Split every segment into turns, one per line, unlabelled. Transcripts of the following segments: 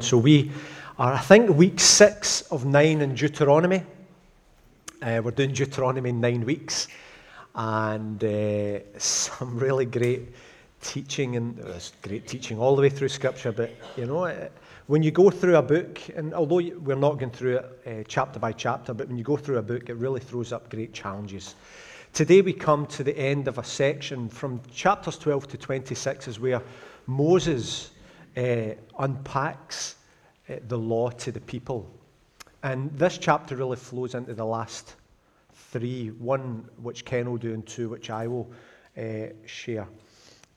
So we are, I think, week six of nine in Deuteronomy. Uh, we're doing Deuteronomy in nine weeks, and uh, some really great teaching, and great teaching all the way through Scripture. But you know, uh, when you go through a book, and although we're not going through it uh, chapter by chapter, but when you go through a book, it really throws up great challenges. Today we come to the end of a section from chapters 12 to 26, is where Moses uh, unpacks uh, the law to the people. And this chapter really flows into the last three one which Ken will do, and two which I will uh, share.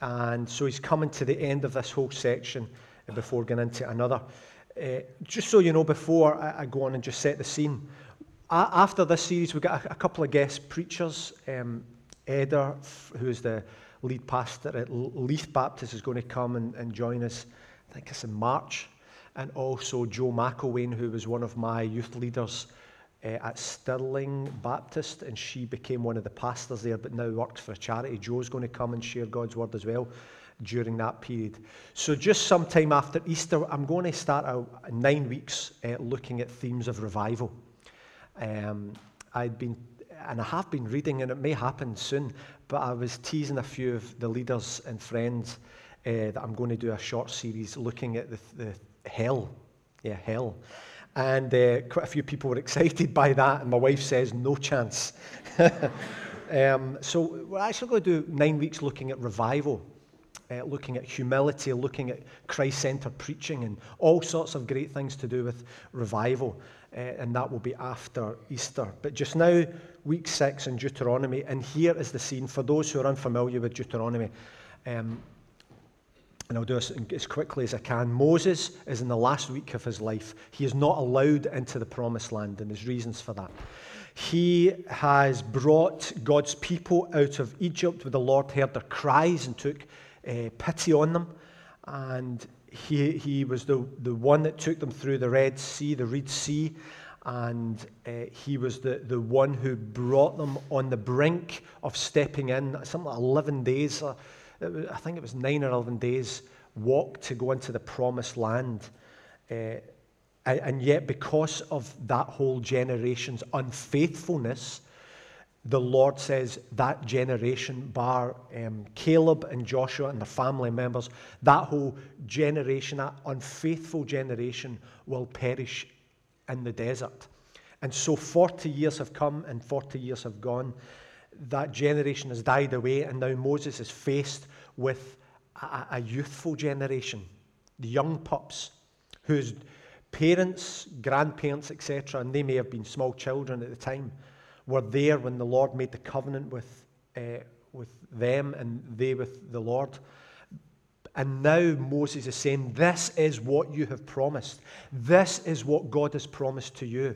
And so he's coming to the end of this whole section before going into another. Uh, just so you know, before I, I, go on and just set the scene, after this series, we've got a, a couple of guest preachers. Um, Eder, who is the lead pastor at Leith Baptist, is going to come and, and join us I think it's in March, and also Joe McElwain, who was one of my youth leaders uh, at Stirling Baptist, and she became one of the pastors there, but now works for a charity. Joe's going to come and share God's word as well during that period. So, just sometime after Easter, I'm going to start a, nine weeks uh, looking at themes of revival. Um, I'd been, and I have been reading, and it may happen soon, but I was teasing a few of the leaders and friends uh, that I'm going to do a short series looking at the, the hell. Yeah, hell. And uh, quite a few people were excited by that, and my wife says, no chance. um, so we're actually going to do nine weeks looking at revival. Uh, looking at humility, looking at Christ centered preaching, and all sorts of great things to do with revival. Uh, and that will be after Easter. But just now, week six in Deuteronomy, and here is the scene. For those who are unfamiliar with Deuteronomy, um, and I'll do this as quickly as I can. Moses is in the last week of his life. He is not allowed into the promised land, and there's reasons for that. He has brought God's people out of Egypt where the Lord heard their cries and took uh, pity on them. And he, he was the, the one that took them through the Red Sea, the Red Sea. And uh, he was the, the one who brought them on the brink of stepping in, something like 11 days. Uh, I think it was nine or 11 days walk to go into the promised land. Uh, and yet, because of that whole generation's unfaithfulness, the Lord says that generation, bar um, Caleb and Joshua and their family members, that whole generation, that unfaithful generation, will perish in the desert. And so 40 years have come and 40 years have gone. That generation has died away, and now Moses is faced with a, a youthful generation, the young pups, whose parents, grandparents, etc., and they may have been small children at the time, were there when the Lord made the covenant with, uh, with them and they with the Lord. And now Moses is saying, This is what you have promised. This is what God has promised to you.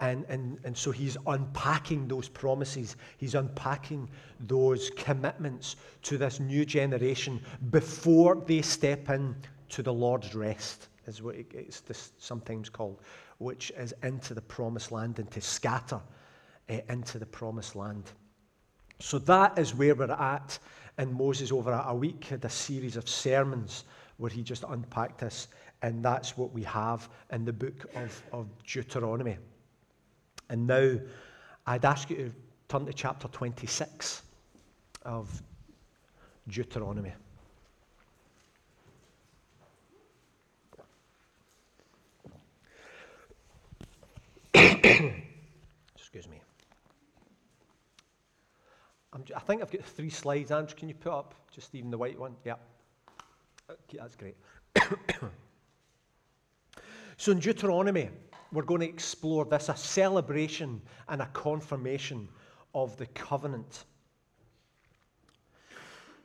And, and, and so he's unpacking those promises. He's unpacking those commitments to this new generation before they step in to the Lord's rest, is what it's sometimes called, which is into the promised land and to scatter uh, into the promised land. So that is where we're at. And Moses, over a week, had a series of sermons where he just unpacked this. And that's what we have in the book of, of Deuteronomy. And now I'd ask you to turn to chapter 26 of Deuteronomy. Excuse me. i think I've got three slides. Andrew, can you put up just even the white one? Yeah. Okay, that's great. so in Deuteronomy, we're going to explore this a celebration and a confirmation of the covenant.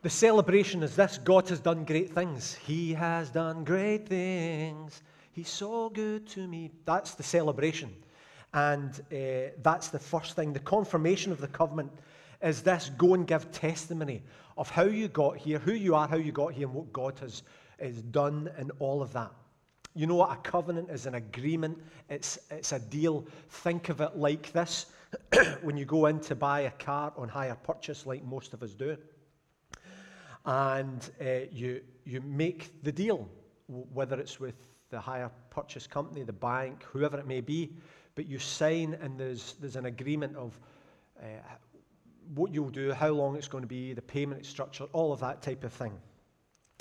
The celebration is this God has done great things. He has done great things. He's so good to me. That's the celebration. And uh, that's the first thing. The confirmation of the covenant is this go and give testimony of how you got here, who you are, how you got here, and what God has, has done, and all of that. You know what? A covenant is an agreement, it's, it's a deal. Think of it like this when you go in to buy a car on hire purchase, like most of us do, and uh, you, you make the deal, whether it's with the hire purchase company, the bank, whoever it may be, but you sign and there's, there's an agreement of uh, what you'll do, how long it's going to be, the payment structure, all of that type of thing.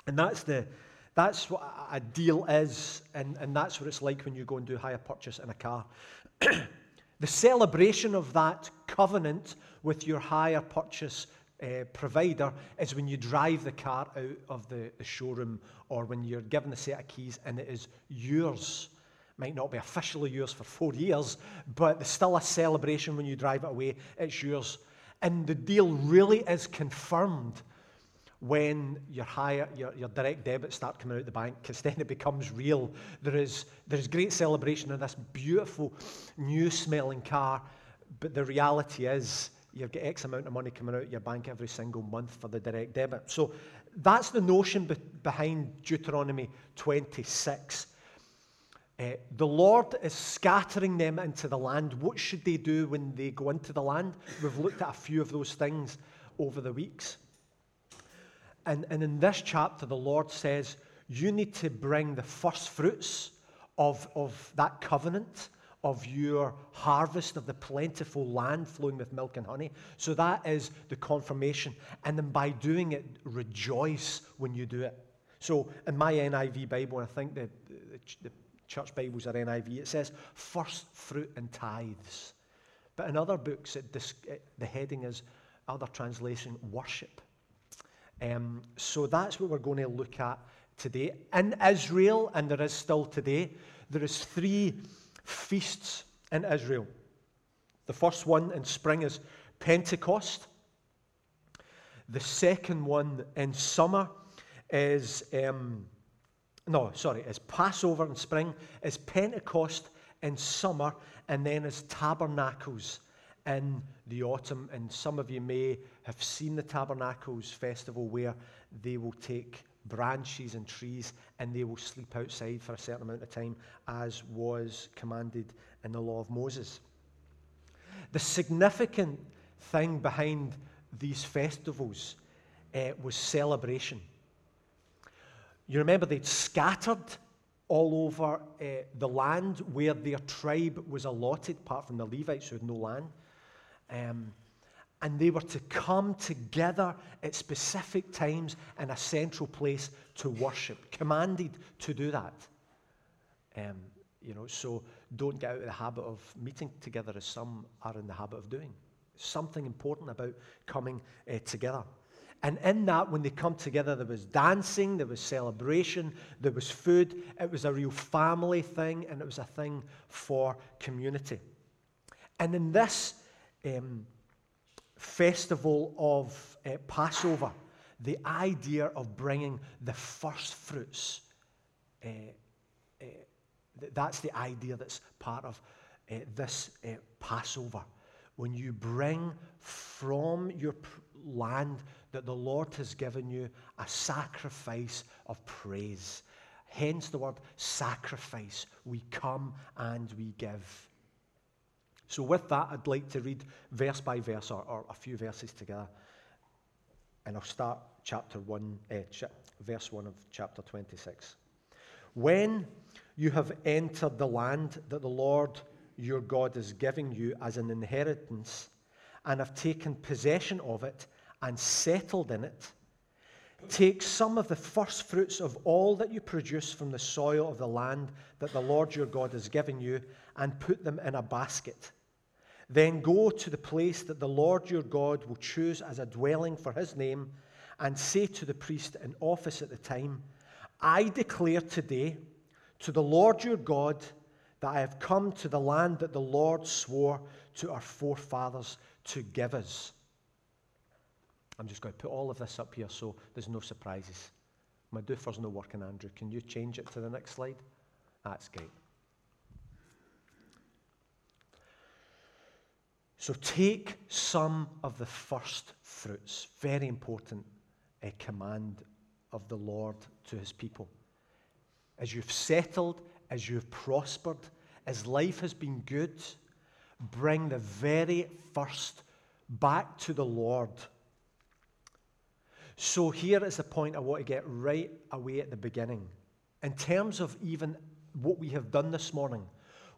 And that's, the, that's what a deal is, and, and that's what it's like when you go and do hire purchase in a car. the celebration of that covenant with your hire purchase uh, provider is when you drive the car out of the, the showroom or when you're given a set of keys and it is yours. Might not be officially yours for four years, but there's still a celebration when you drive it away. It's yours. And the deal really is confirmed when your, higher, your, your direct debits start coming out the bank, because then it becomes real. There is, there is great celebration of this beautiful, new smelling car, but the reality is you've got X amount of money coming out of your bank every single month for the direct debit. So that's the notion be- behind Deuteronomy 26. Uh, the Lord is scattering them into the land. What should they do when they go into the land? We've looked at a few of those things over the weeks. And, and in this chapter, the Lord says, You need to bring the first fruits of, of that covenant of your harvest of the plentiful land flowing with milk and honey. So that is the confirmation. And then by doing it, rejoice when you do it. So in my NIV Bible, and I think the, the, the church Bibles are NIV, it says first fruit and tithes. But in other books, it, the heading is, other translation, worship. Um, so that's what we're going to look at today. In Israel, and there is still today, there is three feasts in Israel. The first one in spring is Pentecost. The second one in summer is, um, no, sorry, is Passover in spring, is Pentecost in summer, and then is Tabernacles in the autumn. And some of you may have seen the Tabernacles festival where they will take branches and trees, and they will sleep outside for a certain amount of time, as was commanded in the law of Moses. The significant thing behind these festivals uh, was celebration. You remember they'd scattered all over uh, the land where their tribe was allotted, apart from the Levites who had no land. Um, and they were to come together at specific times in a central place to worship, commanded to do that. Um, you know, so don't get out of the habit of meeting together as some are in the habit of doing. Something important about coming uh, together. And in that, when they come together, there was dancing, there was celebration, there was food. It was a real family thing, and it was a thing for community. And in this um, festival of uh, Passover, the idea of bringing the first fruits, uh, uh, that's the idea that's part of uh, this uh, Passover. When you bring from your land that the Lord has given you a sacrifice of praise. Hence the word sacrifice. We come and we give. So, with that, I'd like to read verse by verse or, or a few verses together. And I'll start chapter 1, uh, ch- verse 1 of chapter 26. When you have entered the land that the Lord your God is giving you as an inheritance, and have taken possession of it and settled in it, take some of the first fruits of all that you produce from the soil of the land that the Lord your God has given you, and put them in a basket then go to the place that the Lord your God will choose as a dwelling for his name, and say to the priest in office at the time, I declare today to the Lord your God that I have come to the land that the Lord swore to our forefathers to give us. I'm just going to put all of this up here so there's no surprises. My doofer's no working, Andrew. Can you change it to the next slide? That's great. So take some of the first fruits. Very important a command of the Lord to his people. As you've settled, as you've prospered, as life has been good, bring the very first back to the Lord. So here is the point I want to get right away at the beginning. In terms of even what we have done this morning.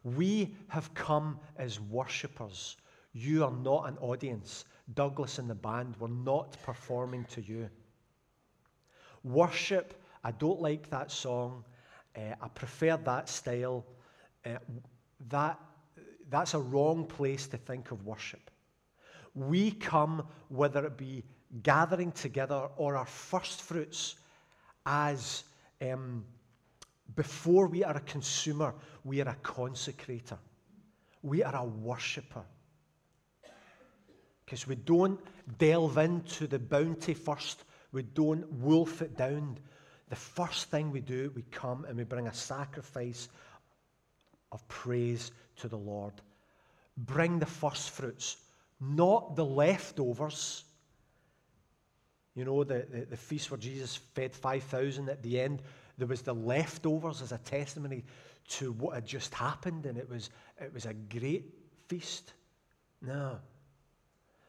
We have come as worshippers. You are not an audience. Douglas and the band were not performing to you. Worship, I don't like that song. Uh, I prefer that style. Uh, that, that's a wrong place to think of worship. We come, whether it be gathering together or our first fruits, as um, before we are a consumer, we are a consecrator. We are a worshipper. Because we don't delve into the bounty first, we don't wolf it down. The first thing we do, we come and we bring a sacrifice of praise to the Lord. Bring the first fruits, not the leftovers. You know, the, the, the feast where Jesus fed 5,000 at the end, there was the leftovers as a testimony to what had just happened, and it was, it was a great feast. No.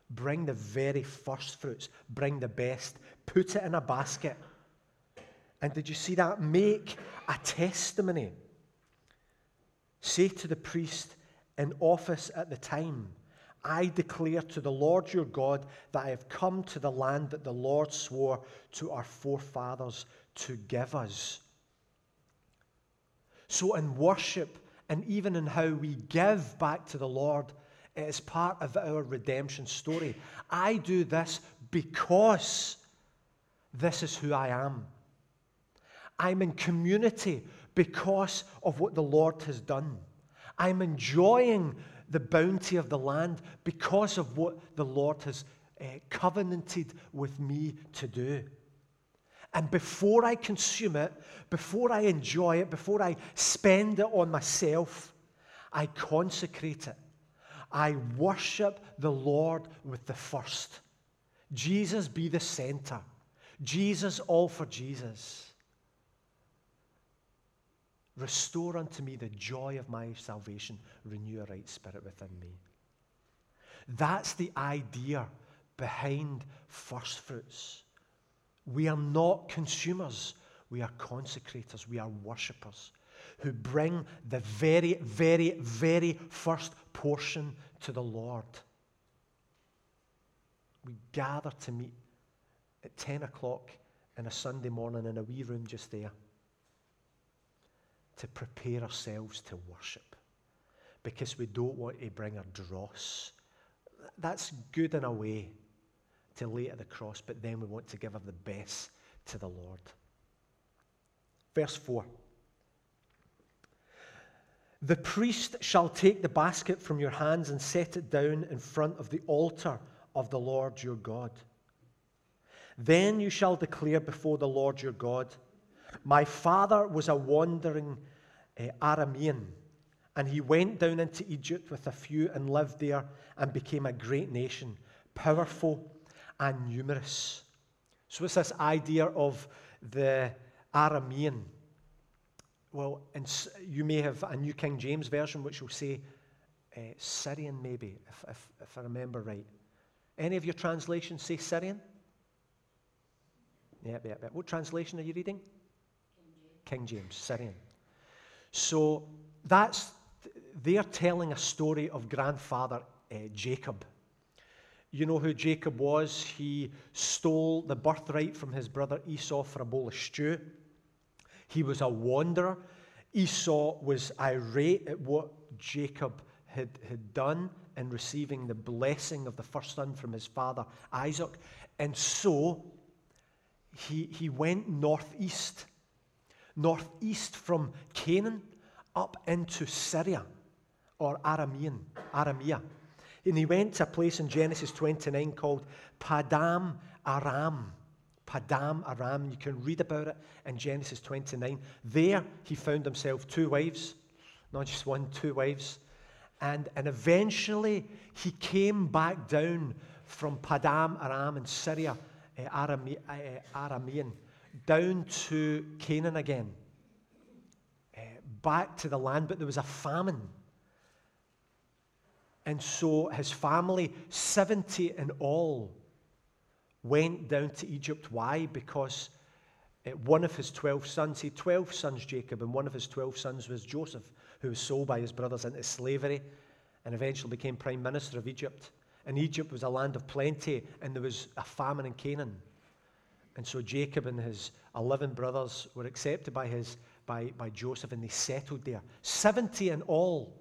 Bring the very first fruits, bring the best, put it in a basket. And did you see that? Make a testimony. Say to the priest in office at the time, I declare to the Lord your God that I have come to the land that the Lord swore to our forefathers to give us. So, in worship and even in how we give back to the Lord, it is part of our redemption story. I do this because this is who I am. I'm in community because of what the Lord has done. I'm enjoying the bounty of the land because of what the Lord has uh, covenanted with me to do. And before I consume it, before I enjoy it, before I spend it on myself, I consecrate it. I worship the Lord with the first. Jesus be the center. Jesus, all for Jesus. Restore unto me the joy of my salvation. Renew a right spirit within me. That's the idea behind first fruits. We are not consumers, we are consecrators, we are worshippers who bring the very, very, very first portion to the Lord. We gather to meet at 10 o'clock in a Sunday morning in a wee room just there to prepare ourselves to worship because we don't want to bring our dross. That's good in a way to lay at the cross, but then we want to give of the best to the Lord. Verse 4 The priest shall take the basket from your hands and set it down in front of the altar of the Lord your God. Then you shall declare before the Lord your God, my father was a wandering uh, Aramean, and he went down into Egypt with a few and lived there and became a great nation, powerful and numerous. So it's this idea of the Aramean. Well, and you may have a New King James version which will say uh, Syrian, maybe, if, if, if I remember right. Any of your translations say Syrian? Yeah, yeah, yeah. What translation are you reading? King James, Syrian. So that's, they're telling a story of grandfather uh, Jacob. You know who Jacob was? He stole the birthright from his brother Esau for a bowl of stew. He was a wanderer. Esau was irate at what Jacob had, had done in receiving the blessing of the first son from his father Isaac. And so he, he went northeast northeast from Canaan up into Syria or Aramean, Aramea. And he went to a place in Genesis 29 called Padam Aram. Padam Aram. You can read about it in Genesis 29. There he found himself two wives, not just one, two wives. And, and eventually he came back down from Padam Aram in Syria, uh, Arame, uh, Aramean down to Canaan again, uh, back to the land, but there was a famine. And so his family, 70 in all, went down to Egypt. Why? Because uh, one of his 12 sons, he had 12 sons, Jacob, and one of his 12 sons was Joseph, who was sold by his brothers into slavery and eventually became prime minister of Egypt. And Egypt was a land of plenty, and there was a famine in Canaan. And so Jacob and his 11 brothers were accepted by, his, by, by Joseph, and they settled there. 70 in all.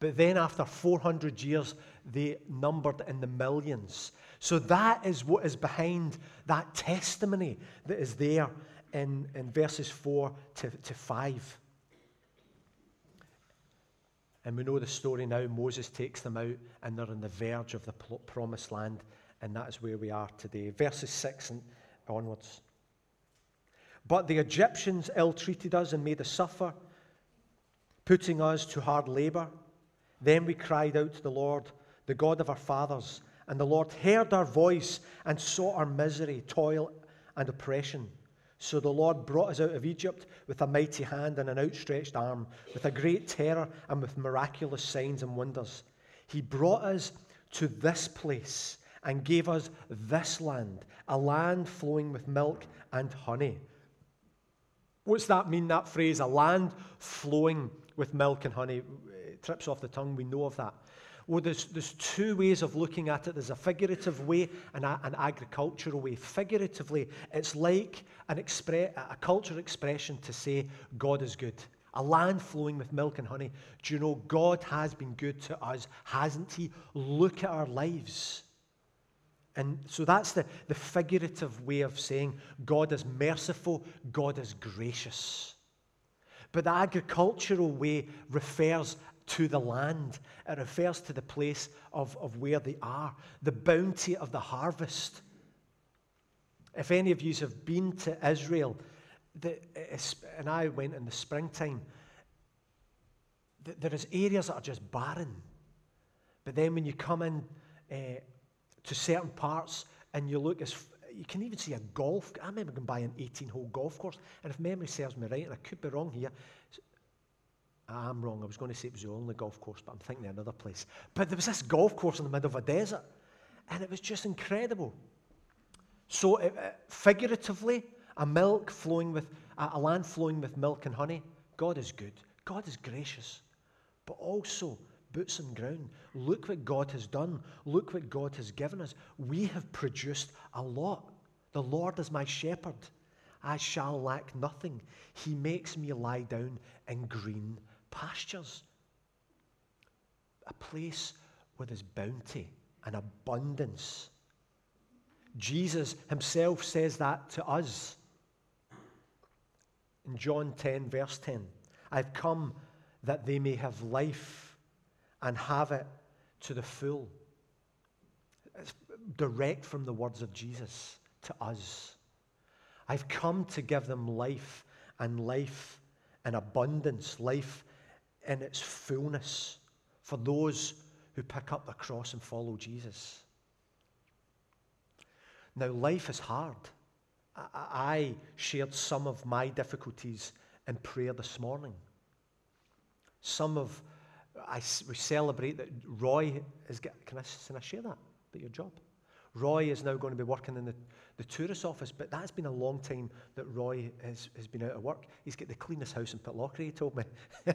But then, after 400 years, they numbered in the millions. So, that is what is behind that testimony that is there in, in verses 4 to, to 5. And we know the story now. Moses takes them out, and they're on the verge of the promised land, and that is where we are today. Verses 6 and onwards. But the Egyptians ill treated us and made us suffer, putting us to hard labor. Then we cried out to the Lord, the God of our fathers, and the Lord heard our voice and saw our misery, toil, and oppression. So the Lord brought us out of Egypt with a mighty hand and an outstretched arm, with a great terror and with miraculous signs and wonders. He brought us to this place and gave us this land, a land flowing with milk and honey. What's that mean, that phrase? A land flowing with milk and honey. It trips off the tongue, we know of that. Well, there's, there's two ways of looking at it. There's a figurative way and a, an agricultural way. Figuratively, it's like an expre- a cultural expression to say God is good. A land flowing with milk and honey. Do you know God has been good to us, hasn't He? Look at our lives. And so that's the, the figurative way of saying God is merciful, God is gracious. But the agricultural way refers to the land, it refers to the place of, of where they are, the bounty of the harvest. If any of you have been to Israel, the, and I went in the springtime, there there is areas that are just barren. But then when you come in uh, to certain parts and you look as you can even see a golf. I remember going by an 18-hole golf course, and if memory serves me right, and I could be wrong here, I'm wrong. I was going to say it was the only golf course, but I'm thinking of another place. But there was this golf course in the middle of a desert, and it was just incredible. So, it, uh, figuratively, a milk flowing with a land flowing with milk and honey. God is good. God is gracious, but also boots on ground. Look what God has done. Look what God has given us. We have produced a lot. The Lord is my shepherd. I shall lack nothing. He makes me lie down in green pastures. A place with his bounty and abundance. Jesus himself says that to us. In John 10, verse 10, I've come that they may have life and have it to the full. It's direct from the words of Jesus to us. I've come to give them life and life in abundance, life in its fullness for those who pick up the cross and follow Jesus. Now, life is hard. I shared some of my difficulties in prayer this morning. Some of I, we celebrate that Roy is. Can I, can I share that about your job? Roy is now going to be working in the, the tourist office, but that's been a long time that Roy has, has been out of work. He's got the cleanest house in Pitlochry, he told me.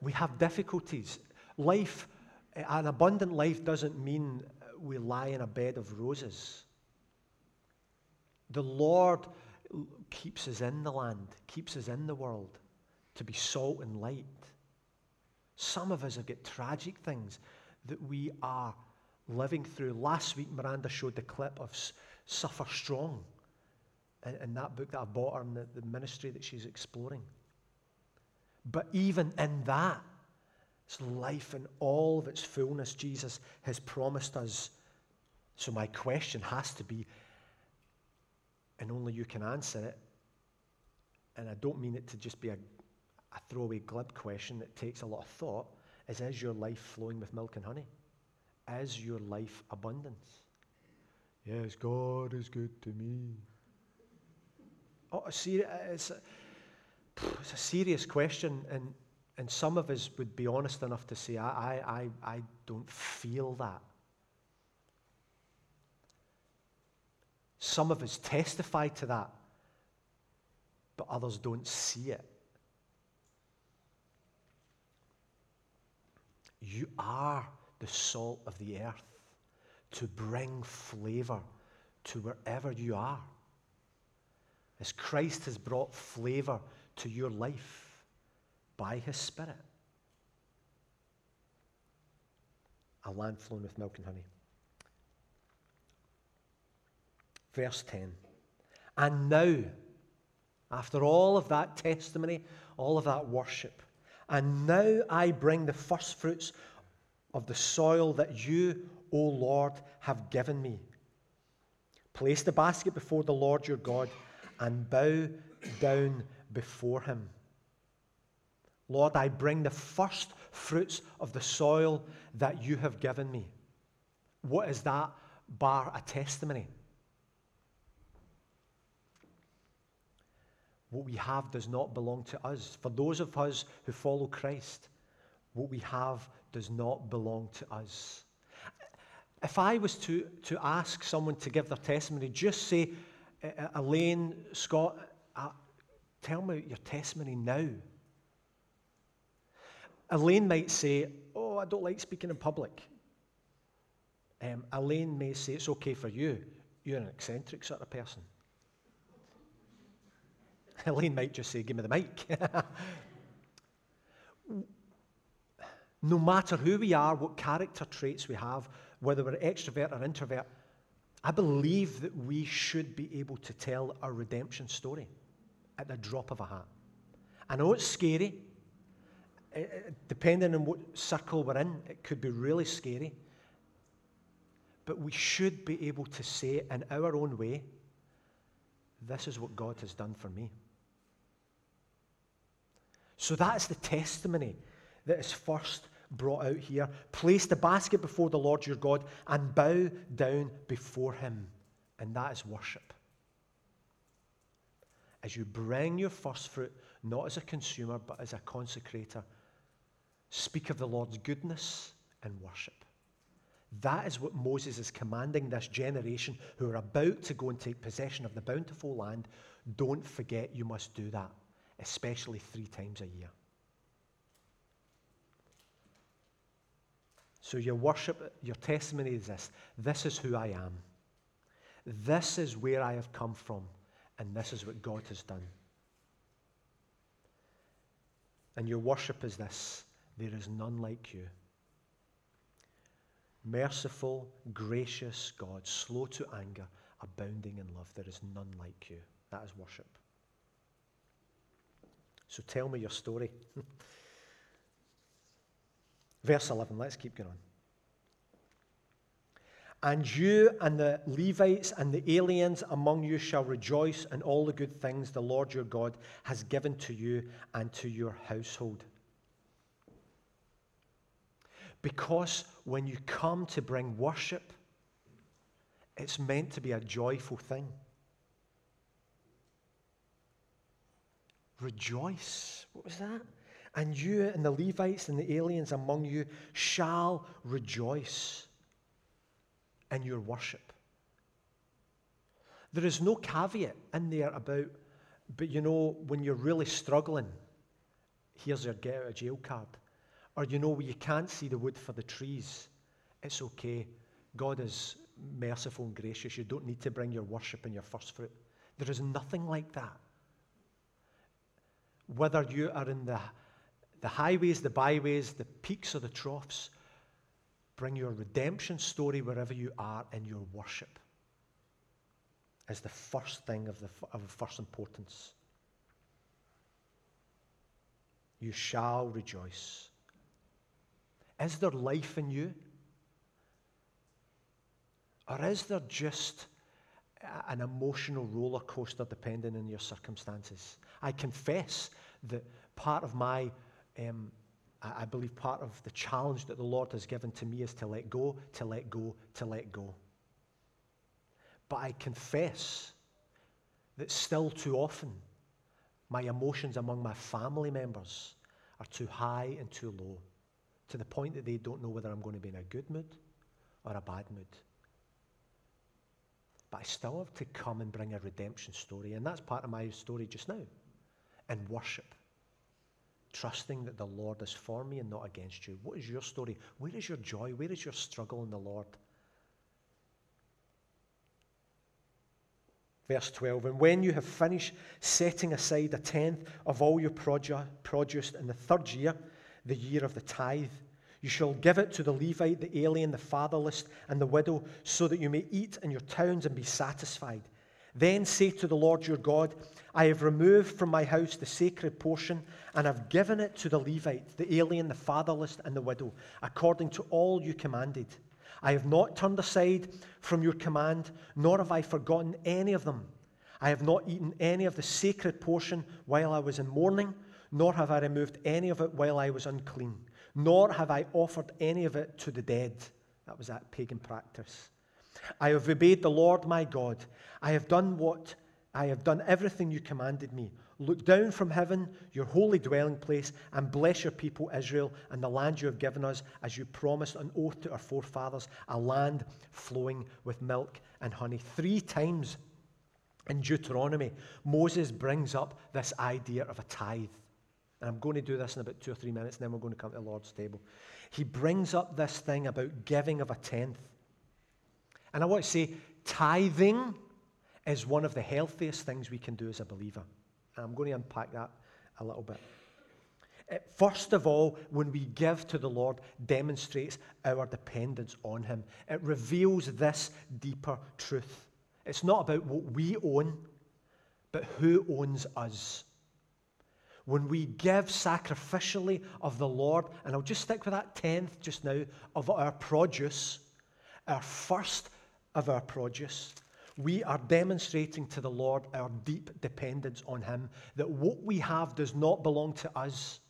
we have difficulties. Life, eh, an abundant life doesn't mean eh, we lie in a bed of roses. The Lord keeps us in the land, keeps us in the world to be salt and light. Some of us have got tragic things that we are living through. Last week, Miranda showed the clip of Suffer Strong in, in that book that I bought her the, the ministry that she's exploring. But even in that, it's life in all of its fullness Jesus has promised us. So, my question has to be, and only you can answer it, and I don't mean it to just be a a throwaway glib question that takes a lot of thought is Is your life flowing with milk and honey? Is your life abundance? Yes, God is good to me. Oh, see, it's it's a serious question, and, and some of us would be honest enough to say, I, I, I don't feel that. Some of us testify to that but others don't see it. You are the salt of the earth to bring flavor to wherever you are. As Christ has brought flavor to your life by his Spirit. A land flowing with milk and honey. Verse 10. And now, after all of that testimony, all of that worship, and now I bring the first fruits of the soil that you, O Lord, have given me. Place the basket before the Lord your God and bow down before him. Lord, I bring the first fruits of the soil that you have given me. What is that bar a testimony? What we have does not belong to us. For those of us who follow Christ, what we have does not belong to us. If I was to, to ask someone to give their testimony, just say, Elaine, Scott, uh, tell me your testimony now. Elaine might say, Oh, I don't like speaking in public. Um, Elaine may say, It's okay for you. You're an eccentric sort of person. Elaine might just say, Give me the mic. no matter who we are, what character traits we have, whether we're extrovert or introvert, I believe that we should be able to tell our redemption story at the drop of a hat. I know it's scary. Depending on what circle we're in, it could be really scary. But we should be able to say in our own way, this is what God has done for me. So that's the testimony that is first brought out here. Place the basket before the Lord your God and bow down before him. And that is worship. As you bring your first fruit, not as a consumer, but as a consecrator, speak of the Lord's goodness and worship. That is what Moses is commanding this generation who are about to go and take possession of the bountiful land. Don't forget you must do that especially three times a year. So, your worship, your testimony is this this is who I am. This is where I have come from, and this is what God has done. And your worship is this there is none like you. Merciful, gracious God, slow to anger, abounding in love. There is none like you. That is worship. So tell me your story. Verse 11, let's keep going on. And you and the Levites and the aliens among you shall rejoice in all the good things the Lord your God has given to you and to your household. Because when you come to bring worship, it's meant to be a joyful thing. Rejoice. What was that? And you and the Levites and the aliens among you shall rejoice in your worship. There is no caveat in there about, but you know, when you're really struggling, here's your get out of jail card. Or you know, you can't see the wood for the trees, it's okay. God is merciful and gracious. You don't need to bring your worship and your first fruit. There is nothing like that whether you are in the, the highways, the byways, the peaks, or the troughs, bring your redemption story wherever you are in your worship as the first thing of, the, of first importance. You shall rejoice. Is there life in you? Or is there just an emotional roller coaster depending on your circumstances. I confess that part of my, um, I believe part of the challenge that the Lord has given to me is to let go, to let go, to let go. But I confess that still too often my emotions among my family members are too high and too low to the point that they don't know whether I'm going to be in a good mood or a bad mood. But I still have to come and bring a redemption story. And that's part of my story just now. in worship, trusting that the Lord is for me and not against you. What is your story? Where is your joy? Where is your struggle in the Lord? Verse 12, and when you have finished setting aside a tenth of all your produce in the third year, the year of the tithe, you shall give it to the Levite, the alien, the fatherless, and the widow, so that you may eat in your towns and be satisfied. Then say to the Lord your God, I have removed from my house the sacred portion, and have given it to the Levite, the alien, the fatherless, and the widow, according to all you commanded. I have not turned aside from your command, nor have I forgotten any of them. I have not eaten any of the sacred portion while I was in mourning, nor have I removed any of it while I was unclean, nor have I offered any of it to the dead. That was that pagan practice. I have obeyed the Lord my God. I have done what I have done everything you commanded me. Look down from heaven, your holy dwelling place, and bless your people Israel and the land you have given us, as you promised on oath to our forefathers, a land flowing with milk and honey. Three times in Deuteronomy, Moses brings up this idea of a tithe. And I'm going to do this in about two or three minutes, and then we're going to come to the Lord's table. He brings up this thing about giving of a tenth. And I want to say, tithing is one of the healthiest things we can do as a believer. And I'm going to unpack that a little bit. First of all, when we give to the Lord, demonstrates our dependence on Him. It reveals this deeper truth. It's not about what we own, but who owns us. When we give sacrificially of the Lord, and I'll just stick with that tenth just now, of our produce, our first of our produce, we are demonstrating to the Lord our deep dependence on Him, that what we have does not belong to us,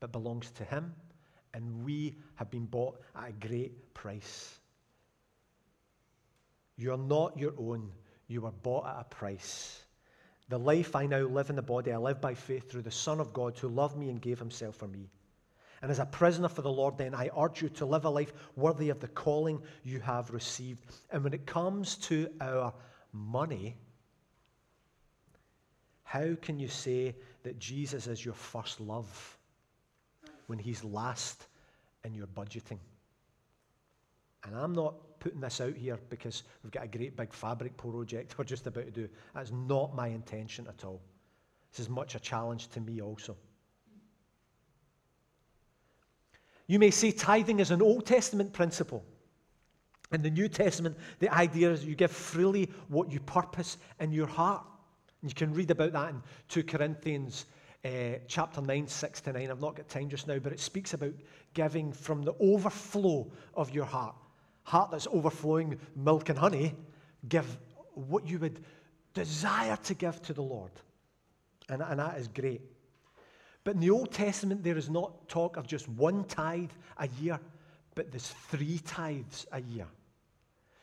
but belongs to Him, and we have been bought at a great price. You're not your own, you were bought at a price. The life I now live in the body, I live by faith through the Son of God who loved me and gave Himself for me. And as a prisoner for the Lord, then, I urge you to live a life worthy of the calling you have received. And when it comes to our money, how can you say that Jesus is your first love when he's last in your budgeting? And I'm not putting this out here because we've got a great big fabric project we're just about to do. That's not my intention at all. This is much a challenge to me also. You may say tithing is an Old Testament principle. In the New Testament, the idea is you give freely what you purpose in your heart. And you can read about that in 2 Corinthians uh, chapter 9, 6 to 9. I've not got time just now, but it speaks about giving from the overflow of your heart. Heart that's overflowing milk and honey, give what you would desire to give to the Lord. And, and that is great. But in the Old Testament, there is not talk of just one tithe a year, but there's three tithes a year.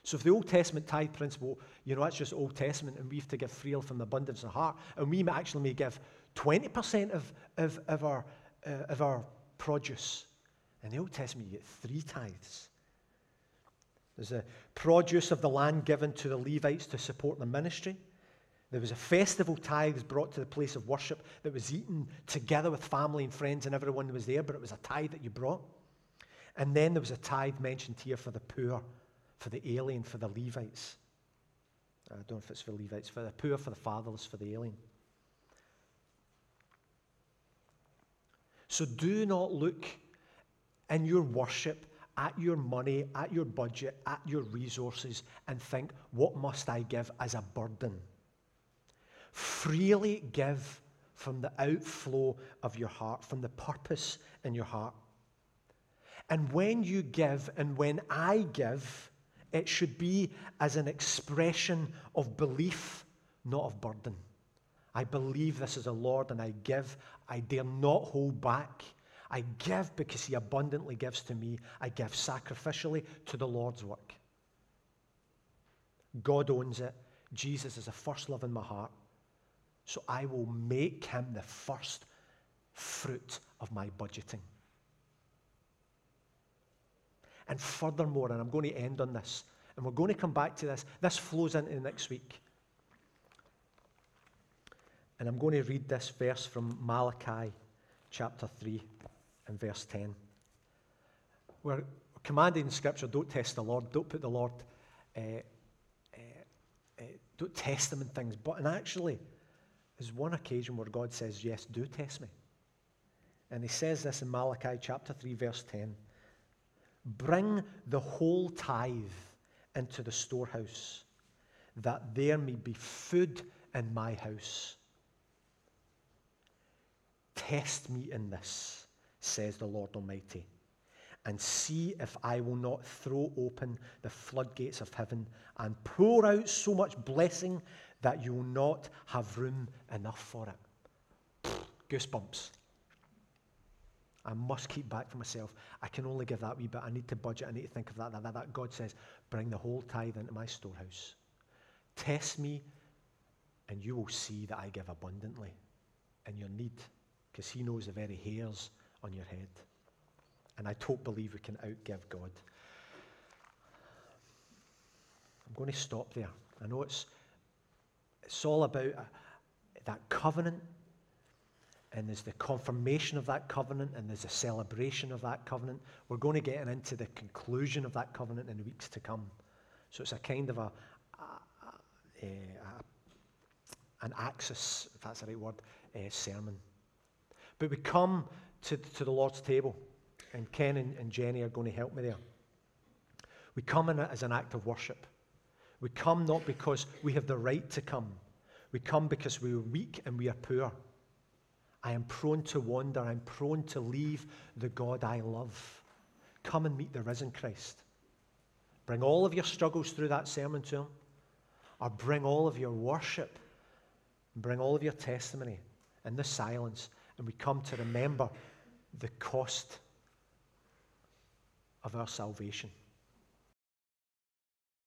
So if the Old Testament tithe principle, you know, that's just Old Testament, and we have to give freely from the abundance of heart, and we actually may give 20% of, of, of, our, uh, of our produce. In the Old Testament, you get three tithes. There's the produce of the land given to the Levites to support the ministry. There was a festival tithes brought to the place of worship that was eaten together with family and friends, and everyone who was there, but it was a tithe that you brought. And then there was a tithe mentioned here for the poor, for the alien, for the Levites. I don't know if it's for Levites, for the poor, for the fatherless, for the alien. So do not look in your worship at your money, at your budget, at your resources, and think, what must I give as a burden? Freely give from the outflow of your heart, from the purpose in your heart. And when you give and when I give, it should be as an expression of belief, not of burden. I believe this is the Lord and I give. I dare not hold back. I give because He abundantly gives to me. I give sacrificially to the Lord's work. God owns it. Jesus is the first love in my heart. So I will make him the first fruit of my budgeting. And furthermore, and I'm going to end on this, and we're going to come back to this, this flows into next week. And I'm going to read this verse from Malachi chapter 3 and verse 10. We're commanded in Scripture don't test the Lord, don't put the Lord, uh, uh, uh, don't test him in things. But and actually, there's one occasion where God says, Yes, do test me. And he says this in Malachi chapter 3, verse 10 Bring the whole tithe into the storehouse, that there may be food in my house. Test me in this, says the Lord Almighty, and see if I will not throw open the floodgates of heaven and pour out so much blessing that you will not have room enough for it. Goosebumps. I must keep back for myself. I can only give that wee bit. I need to budget. I need to think of that, that, that, that. God says, bring the whole tithe into my storehouse. Test me, and you will see that I give abundantly in your need, because He knows the very hairs on your head. And I don't believe we can outgive God. I'm going to stop there. I know it's, it's all about uh, that covenant and there's the confirmation of that covenant, and there's a celebration of that covenant. We're going to get into the conclusion of that covenant in the weeks to come. So it's a kind of a, a, a, a an axis, if that's the right word, uh, sermon. But we come to, to the Lord's table, and Ken and, and Jenny are going to help me there. We come in as an act of worship. We come not because we have the right to come. We come because we are weak and we are poor. I am prone to wander. I'm prone to leave the God I love. Come and meet the risen Christ. Bring all of your struggles through that sermon to Him, or bring all of your worship, bring all of your testimony in the silence, and we come to remember the cost of our salvation.